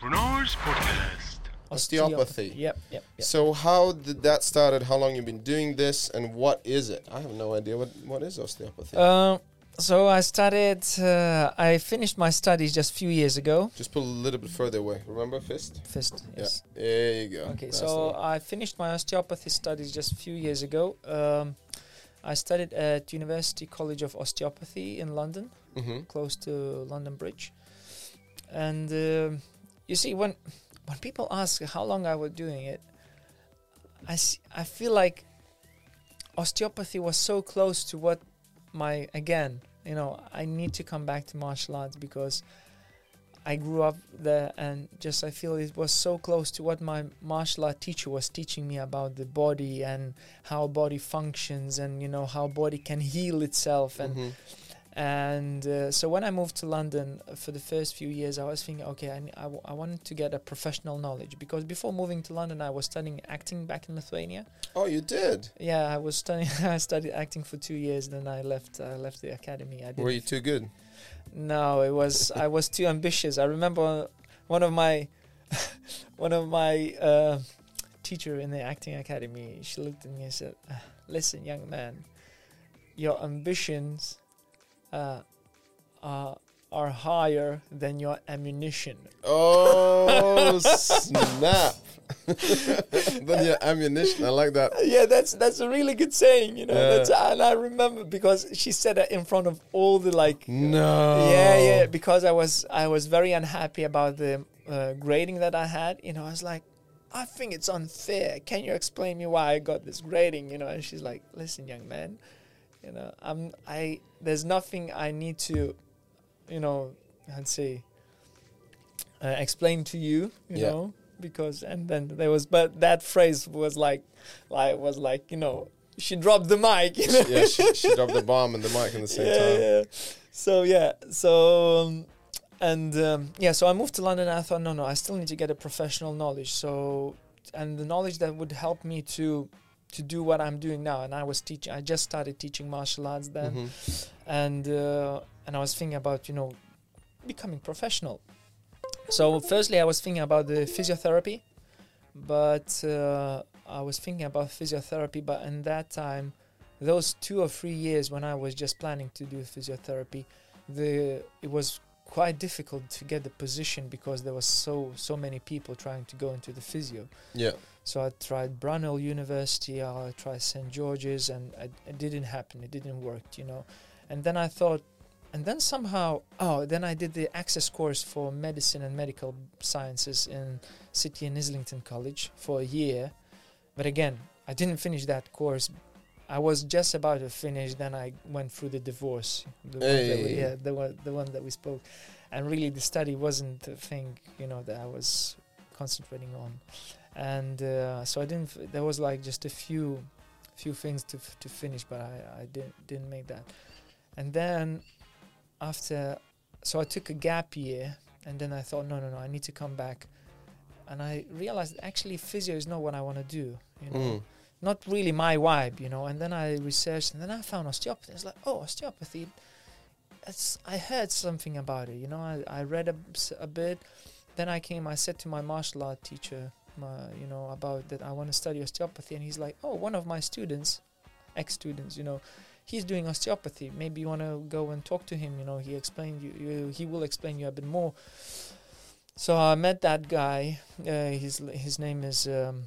Bernard's podcast. Osteopathy. Yep, yep, yep. So how did that started? How long you been doing this, and what is it? I have no idea what what is osteopathy. Uh, so I started. Uh, I finished my studies just a few years ago. Just pull a little bit further away. Remember fist? Fist. Yes. Yeah. There you go. Okay. That's So. I finished my osteopathy studies just a few years ago. Um, I studied at University College of Osteopathy in London, Mhm. close to London Bridge. And um you see, when when people ask how long I was doing it, I see, I feel like osteopathy was so close to what my again, you know, I need to come back to martial arts because I grew up there and just I feel it was so close to what my martial art teacher was teaching me about the body and how body functions and you know how body can heal itself and Mhm. And uh, so when I moved to London uh, for the first few years, I was thinking, okay, I, I, w- I wanted to get a professional knowledge because before moving to London, I was studying acting back in Lithuania. Oh, you did. Yeah, I was studying. I studied acting for two years. Then I left. I left the academy. I did. Were you too good? No, it was. I was too ambitious. I remember one of my, one of my uh, teacher in the acting academy. She looked at me and said, "Ah, "Listen, young man, your ambitions uh, are are higher than your ammunition." Oh snap! then your ammunition. I like that. yeah, that's that's a really good saying, you know. Yeah. And I remember because she said that in front of all the like No. Yeah, yeah. Because I was I was very unhappy about the uh, grading that I had. You know, I was like, I think it's unfair. Can you explain me why I got this grading? You know, and she's like, Listen, young man, you know, I'm I. There's nothing I need to, you know, I'd say, uh, explain to you. You Yeah. know, because and then there was, but that phrase was like, like was like, you know. She dropped the mic. You know? yeah, she, she dropped the bomb and the mic in the same yeah, time. Yeah. So yeah, so um, and um, yeah, so I moved to London. and I thought, no, no, I still need to get a professional knowledge. So and the knowledge that would help me to to do what I'm doing now. And I was teaching. I just started teaching martial arts then, Mhm. and uh, and I was thinking about you know becoming professional. So firstly, I was thinking about the physiotherapy, but uh, I was thinking about physiotherapy. But in that time, those two or three years when I was just planning to do physiotherapy, the it was quite difficult to get the position because there was so so many people trying to go into the physio. Yeah. So I tried Brunel University, I tried St George's, and it, it didn't happen. It didn't work, you know. And then I thought, and then somehow, oh, then I did the access course for medicine and medical sciences in City and Islington College for a year. But again, I didn't finish that course. I was just about to finish. Then I went through the divorce. The one that we, yeah, the one, the one that we spoke. And really, the study wasn't the thing, you know, that I was concentrating on and uh, so I didn't. F- there was like just a few, few things to f- to finish, but I I didn't didn't make that. And then after, so I took a gap year, and then I thought, no, no, no, I need to come back, and I realized actually physio is not what I want to do. You know, Mm. Not really my vibe, you know. And then I researched, and then I found osteopathy. It's like, oh, osteopathy. It's, I heard something about it, you know. I, I read a, a bit. Then I came. I said to my martial art teacher, my, you know, about that I want to study osteopathy, and he's like, oh, one of my students, ex-students, you know, he's doing osteopathy. Maybe you want to go and talk to him. You know, he explained you, you. He will explain you a bit more. So I met that guy. Uh, his his name is. Um,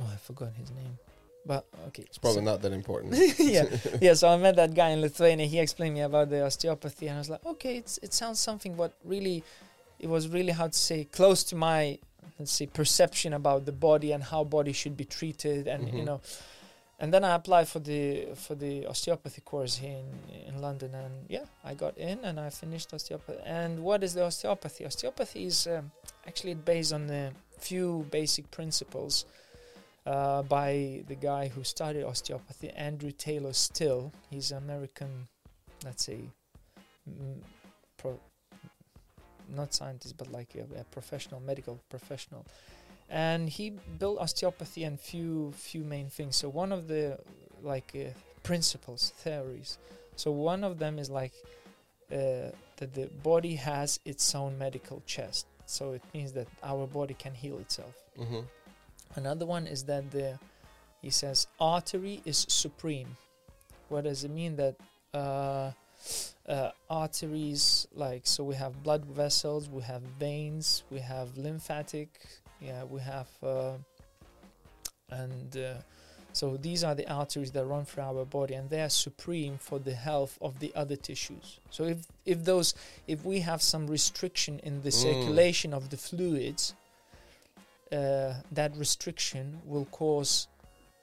oh, I forgot his name. But okay, It's probably so- not that important. yeah, yeah. So I met that guy in Lithuania. He explained me about the osteopathy, and I was like, okay, it's, it sounds something, but really, it was really how to say close to my let's say perception about the body and how body should be treated, and you Mhm. know. And then I applied for the for the osteopathy course here in in London, and yeah, I got in and I finished osteopathy. And what is the osteopathy? Osteopathy is um, actually based on a few basic principles uh, by the guy who studied osteopathy, Andrew Taylor Still. He's an American, let's say, mm, pro, not scientist, but like a, a professional, medical professional. And he built osteopathy and few few main things. So one of the like uh, principles, theories. So one of them is like uh, that the body has its own medical chest. So it means that our body can heal itself. Mm-hmm. Another one is that the he says artery is supreme. What does it mean that uh, uh, arteries like so we have blood vessels, we have veins, we have lymphatic, yeah, we have uh, and uh, so these are the arteries that run through our body and they are supreme for the health of the other tissues. So if if those if we have some restriction in the Mm. circulation of the fluids, uh, that restriction will cause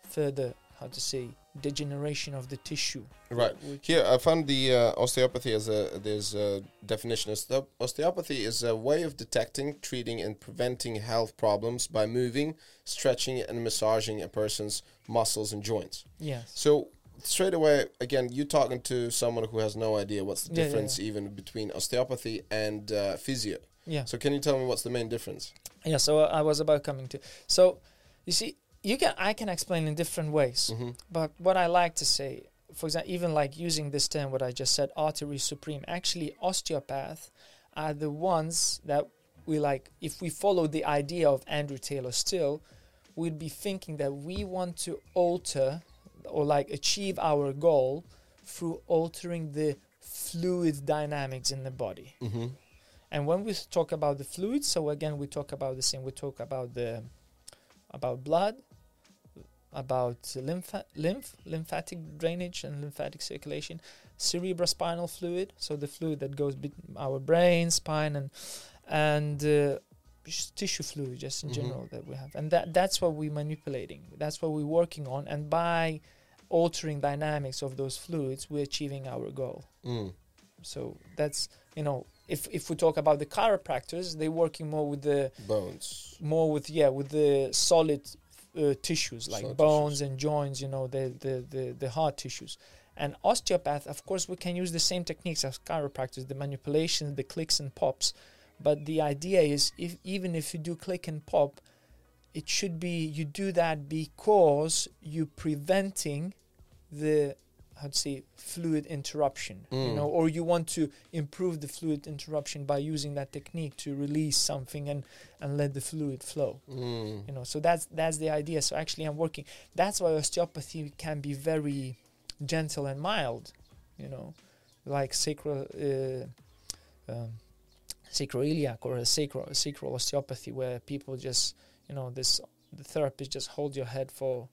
further how to say degeneration of the tissue. Right. Here, I found the uh, osteopathy as a there's a definition. Osteo- Osteopathy is a way of detecting, treating, and preventing health problems by moving, stretching, and massaging a person's muscles and joints. yes. So straight away, again, you talking to someone who has no idea what's the Yeah, yeah, difference even between osteopathy and uh, physio. Yeah. So can you tell me what's the main difference? Yeah. So I was about coming to. So you see, you can I can explain in different ways. Mm-hmm. But what I like to say, for example, even like using this term, what I just said, artery supreme, actually, osteopath are the ones that we like, if we follow the idea of Andrew Taylor Still, we'd be thinking that we want to alter or like achieve our goal through altering the fluid dynamics in the body. Mm-hmm. And when we talk about the fluids, so again we talk about the same. We talk about the about blood, about lymph, lymph, lymphatic drainage and lymphatic circulation, cerebrospinal fluid, so the fluid that goes between our brain, spine, and and uh, tissue fluid, just in Mhm. general that we have, and that that's what we're manipulating. That's what we're working on, and by altering dynamics of those fluids, we're achieving our goal. Mm. So that's you know, if if we talk about the chiropractors, they're working more with the Bones. more with yeah with the solid uh, tissues like Solid bones tissues. and joints. You know, the, the the the hard tissues. And osteopath, of course, we can use the same techniques as chiropractors, the manipulations, the clicks and pops. But the idea is, if even if you do click and pop, it should be you do that because you're preventing the how to say fluid interruption you Mm. know or you want to improve the fluid interruption by using that technique to release something and and let the fluid flow Mm. you know so that's that's the idea so actually i'm working that's why osteopathy can be very gentle and mild you know like sacral uh, um, sacroiliac or a sacral sacral osteopathy where people just you know this the therapist just hold your head for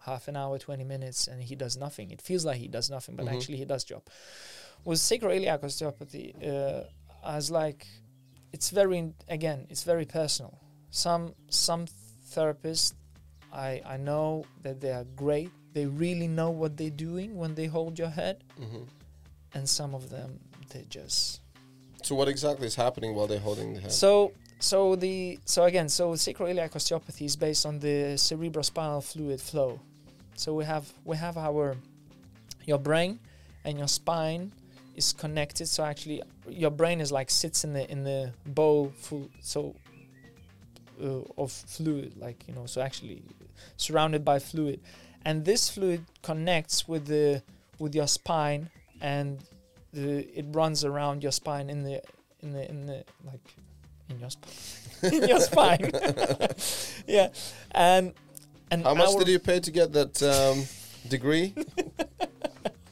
half an hour 20 minutes and he does nothing. It feels like he does nothing but Mhm. actually he does job. With sacroiliac osteopathy uh, as like it's very again it's very personal. Some some therapists i i know that they are great. They really know what they're doing when they hold your head. Hmm and some of them they just So what exactly is happening while they're holding the head? so so the so again so sacroiliac osteopathy is based on the cerebrospinal fluid flow. So we have we have our your brain and your spine is connected. So actually your brain is like sits in the in the bowl full so uh, of fluid like you know so actually surrounded by fluid. And this fluid connects with the with your spine and the it runs around your spine in the in the in the like in your spine. In your spine. Yeah. And and How much did you pay to get that um, degree?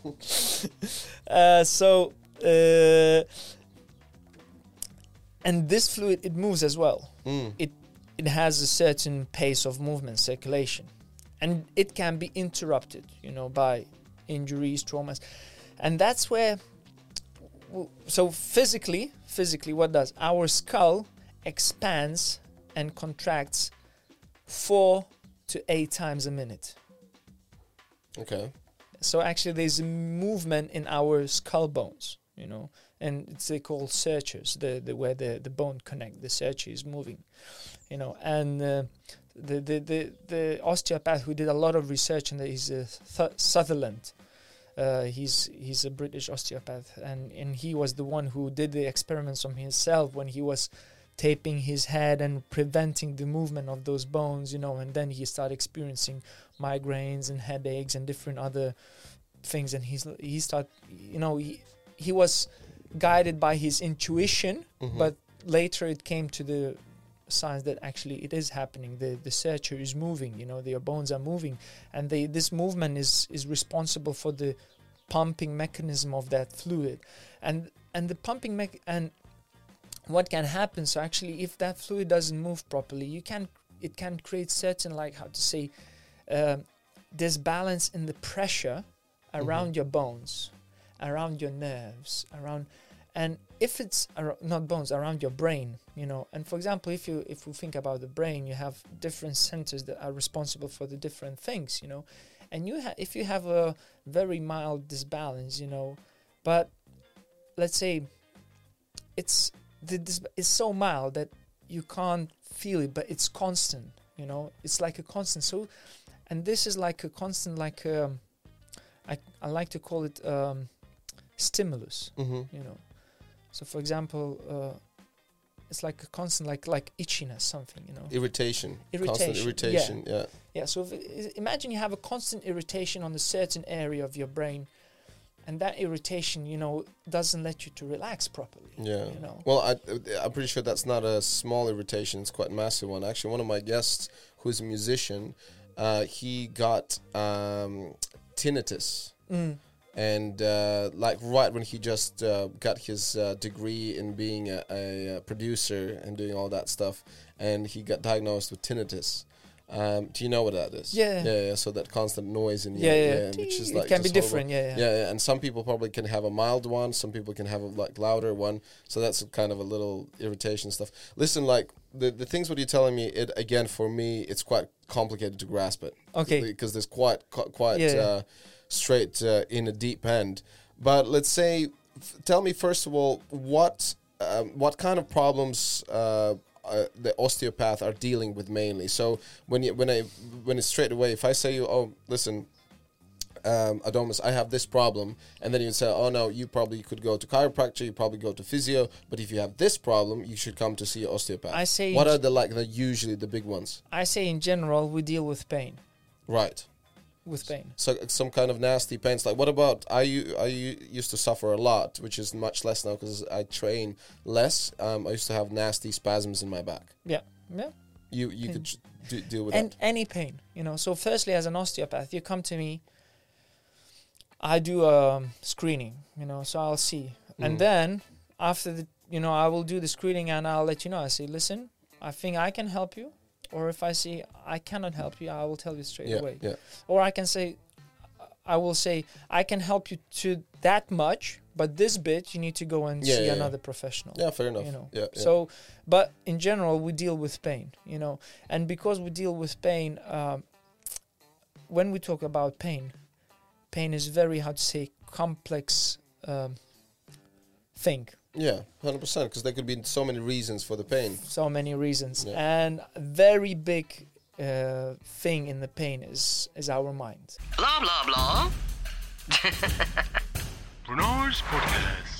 uh, so uh, and this fluid it moves as well. Mm. it has a certain pace of movement circulation. And it can be interrupted you know by injuries traumas. And that's where w- so physically physically what does? Our skull expands and contracts four to eight times a minute. Okay. so actually there's a movement in our skull bones you know and it's they call sutures the, the where the, the bone connect the suture is moving you know. And uh, the, the the the osteopath who did a lot of research and he's uh, Th- Sutherland uh, he's he's a British osteopath and and he was the one who did the experiments on himself when he was taping his head and preventing the movement of those bones you know and then he started experiencing migraines and headaches and different other things and he's he started you know he, he was guided by his intuition, Mhm. but later it came to the signs that actually it is happening. The the suture is moving. You know, their bones are moving, and they this movement is is responsible for the pumping mechanism of that fluid, and and the pumping mech and what can happen. So actually, if that fluid doesn't move properly, you can it can create certain like how to say um, disbalance in the pressure around your bones, around your nerves, around and if it's ar- not bones around your brain you know and for example if you if we think about the brain you have different centers that are responsible for the different things you know. And you ha- if you have a very mild disbalance you know but let's say it's the dis- it's so mild that you can't feel it but it's constant you know it's like a constant. So and this is like a constant like um, I, I like to call it um, stimulus hmm you know so for example uh, it's like a constant like like itchiness something you know Irritation. Constant Irritation, irritation. Yeah. yeah so if, imagine you have a constant irritation on a certain area of your brain and that irritation you know doesn't let you to relax properly Yeah. you know Well, I, I'm pretty sure that's not a small irritation. It's quite a massive one. Actually, one of my guests, who's a musician, uh, he got um, tinnitus. mm. And uh, like right when he just uh, got his uh, degree in being a, a, producer and doing all that stuff, and he got diagnosed with tinnitus. Um, do you know what that is? Yeah. yeah, yeah. So that constant noise in your yeah yeah, ear, which is like it can be different yeah yeah, Yeah, yeah, and some people probably can have a mild one. Some people can have a like louder one. So that's kind of a little irritation stuff. Listen, like the the things what you're telling me, it again for me, it's quite complicated to grasp it. Okay. Because there's quite quite Yeah, yeah. Uh, straight uh, in a deep end. But let's say, f- tell me first of all, what um, what kind of problems. Uh, uh, the osteopath are dealing with mainly. So when you when I when it's straight away, if I say you, oh, listen, um, Adomus, I have this problem, and then you say, oh no, you probably could go to chiropractor, you probably go to physio, but if you have this problem, you should come to see an osteopath. I say what are the like the usually the big ones? i say in general we deal with pain Right. With pain So some kind of nasty pains. Like what about I? I used to suffer a lot, which is much less now because I train less. Um, I used to have nasty spasms in my back. yeah yeah You you could j- do, deal with and that. any pain you know so firstly as an osteopath you come to me i do a screening you know so i'll see Mhm. and then after the you know i will do the screening and i'll let you know i say listen i think i can help you or if i see i cannot help you i will tell you straight Yeah, away yeah. or i can say i will say i can help you to that much but this bit you need to go and Yeah, see yeah, another professional Yeah, fair enough. you know yeah, yeah. so but in general we deal with pain you know and because we deal with pain um, when we talk about pain pain is very how to say complex um, thing yeah, hundred percent. Because there could be so many reasons for the pain. so many reasons Yeah. and a very big uh, thing in the pain is is our mind Blah, blah, blah. Bernard's Podcast.